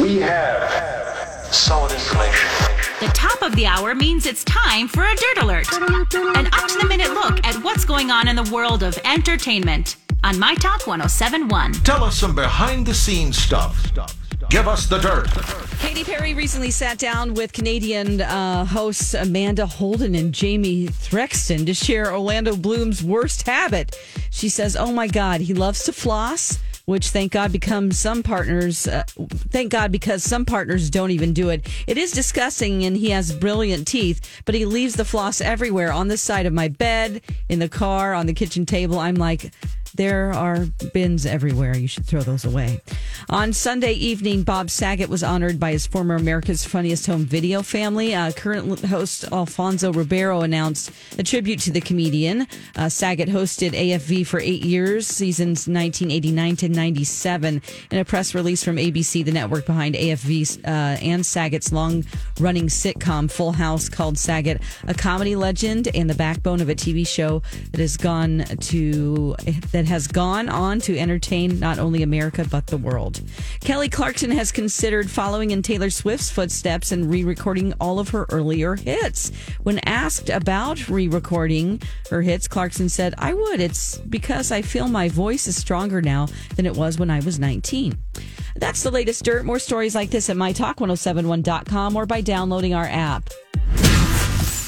We have solid information. The top of the hour means it's time for a Dirt Alert. An up to the minute look at what's going on in the world of entertainment on My Talk 1071. Tell us some behind the scenes stuff. Give us the dirt. Katy Perry recently sat down with Canadian uh, hosts Amanda Holden and Jamie Theakston to share Orlando Bloom's worst habit. She says, Oh my God, he loves to floss which thank God becomes some partners, uh, thank God because some partners don't even do it. It is disgusting and he has brilliant teeth, but he leaves the floss everywhere on the side of my bed, in the car, on the kitchen table. I'm like, there are bins everywhere. You should throw those away. On Sunday evening, Bob Saget was honored by his former America's Funniest Home Video family. Uh, current host Alfonso Ribeiro announced a tribute to the comedian. Uh, Saget hosted AFV for eight years, seasons 1989 to 97. In a press release from ABC, the network behind AFV uh, and Saget's long running sitcom Full House called Saget a comedy legend and the backbone of a TV show that has gone to that has gone on to entertain not only America but the world. Kelly Clarkson has considered following in Taylor Swift's footsteps and re-recording all of her earlier hits. When asked about re-recording her hits, Clarkson said, "I would. It's because I feel my voice is stronger now than it was when I was 19." That's the latest dirt. More stories like this at mytalk1071.com or by downloading our app.